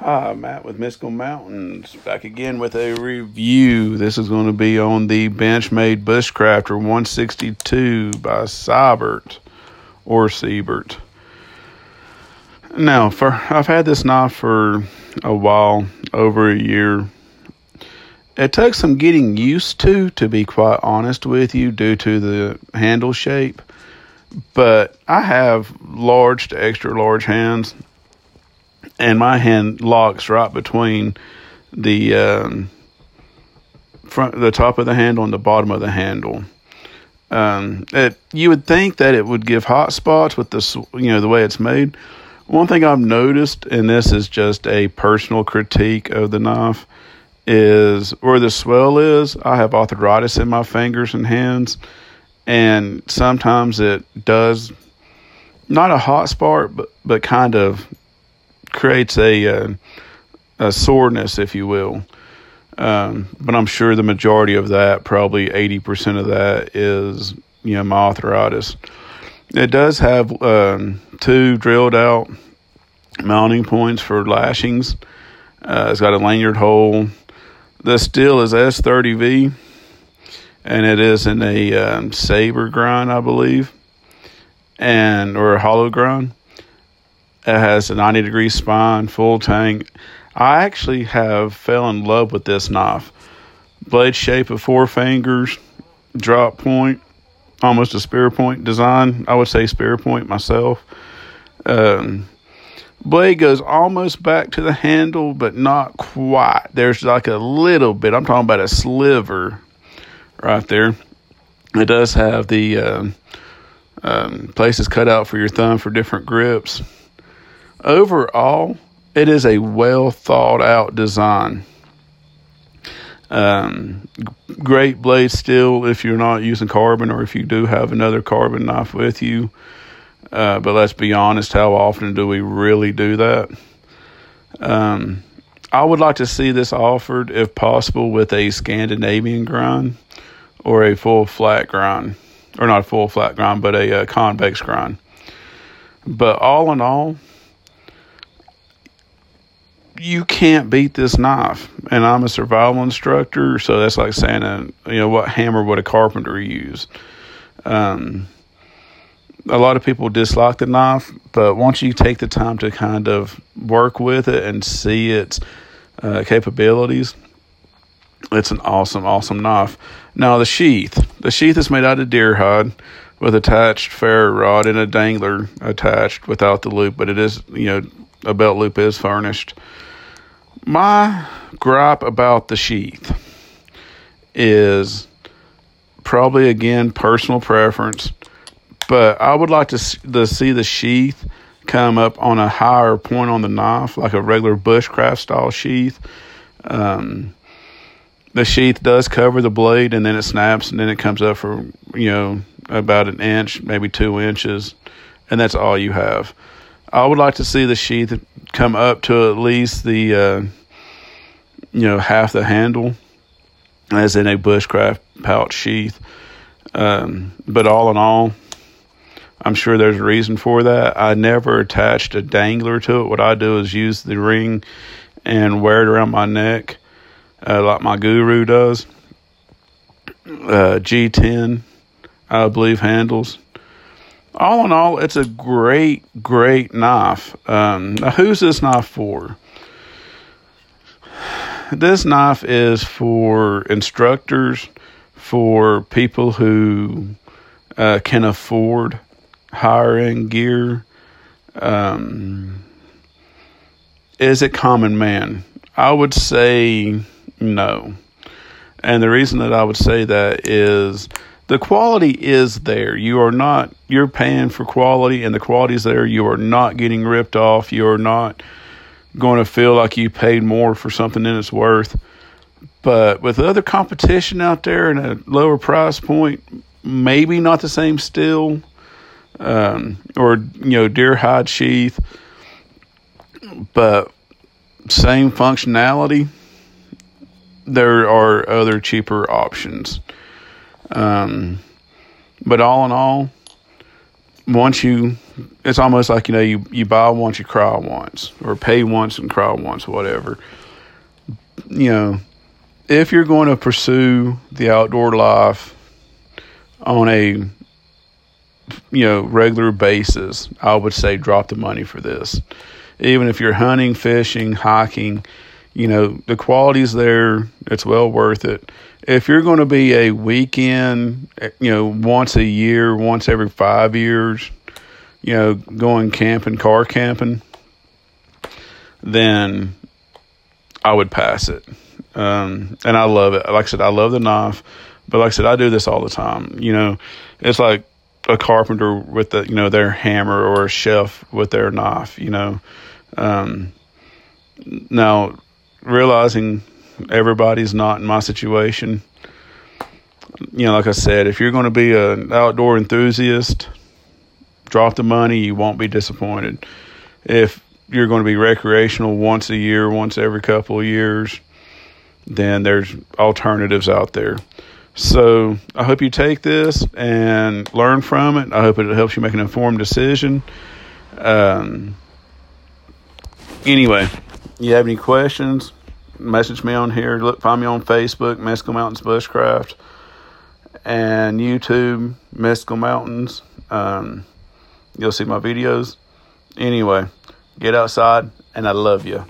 Hi, Matt with Mystical Mountains. Back again with a review. This is going to be on the Benchmade Bushcrafter 162 by Sibert or Sibert. Now, for I've had this knife for a while, over a year. It took some getting used to, to be quite honest with you, due to the handle shape. But I have large to extra large hands and my hand locks right between the um, front, the top of the handle and the bottom of the handle. Um, it you would think that it would give hot spots with the you know the way it's made. One thing I've noticed, and this is just a personal critique of the knife, is where the swell is. I have arthritis in my fingers and hands, and sometimes it does not a hot spot, but but kind of creates a, uh, a soreness, if you will. Um, but I'm sure the majority of that, probably 80% of that, is you know my arthritis. It does have um, two drilled out mounting points for lashings. Uh, it's got a lanyard hole. The steel is S30V, and it is in a um, saber grind, I believe, and or a hollow grind. It has a 90 degree spine, full tang. I actually have fell in love with this knife. Blade shape of four fingers, drop point, almost a spear point design. I would say spear point myself. Um, blade goes almost back to the handle, but not quite. There's like a little bit. I'm talking about a sliver right there. It does have the uh, um, places cut out for your thumb for different grips overall, it is a well thought out design. Um, great blade steel if you're not using carbon or if you do have another carbon knife with you. Uh, but let's be honest, how often do we really do that? Um, I would like to see this offered, if possible, with a Scandinavian grind or a full flat grind, or not a full flat grind, but a, a convex grind. But all in all, you can't beat this knife. And I'm a survival instructor, so that's like saying, a, uh, you know, what hammer would a carpenter use? Um, a lot of people dislike the knife, but once you take the time to kind of work with it and see its uh, capabilities, it's an awesome, awesome knife. Now the sheath, the sheath is made out of deer hide with attached ferro rod and a dangler attached without the loop, but it is, you know, a belt loop is furnished. My gripe about the sheath is probably again personal preference, but I would like to see, the sheath come up on a higher point on the knife, like a regular bushcraft style sheath. Um, the sheath does cover the blade, and then it snaps, and then it comes up for you know about an inch, maybe two inches, and that's all you have. I would like to see the sheath come up to at least the uh, you know half the handle, as in a bushcraft pouch sheath. Um, but all in all, I'm sure there's a reason for that. I never attached a dangler to it. What I do is use the ring and wear it around my neck, uh, like my guru does. Uh, G10, I believe, handles all in all, it's a great, great knife. Um, now, who's this knife for? This knife is for instructors, for people who uh, can afford higher end gear. Um, is it common man? I would say no. And the reason that I would say that is the quality is there. You are not you're paying for quality and the quality is there. You are not getting ripped off. You are not going to feel like you paid more for something than it's worth. But with other competition out there and a lower price point, maybe not the same steel, um, or you know deer hide sheath, but same functionality. There are other cheaper options. Um, but all in all, once you it's almost like you know you you buy once you cry once or pay once and cry once whatever. You know if you're going to pursue the outdoor life on a you know regular basis i would say drop the money for this. Even if you're hunting fishing hiking you know the quality's there it's well worth it if you're going to be a weekend you know once a year once every 5 years you know, going camping, car camping, then I would pass it. Um, and I love it. Like I said, I love the knife, but like I said, I do this all the time. You know, it's like a carpenter with the, you know, their hammer or a chef with their knife, you know. Um, now, realizing everybody's not in my situation, you know, like I said, if you're going to be an outdoor enthusiast, drop the money, you won't be disappointed. If you're going to be recreational once a year, once every couple of years, then there's alternatives out there. So I hope you take this and learn from it. I hope it helps you make an informed decision. Um, anyway, you have any questions? Message me on here. Look, find me on Facebook, Mystical Mountains Bushcraft, and YouTube, Mystical Mountains. Um, You'll see my videos. Anyway, get outside, and I love you.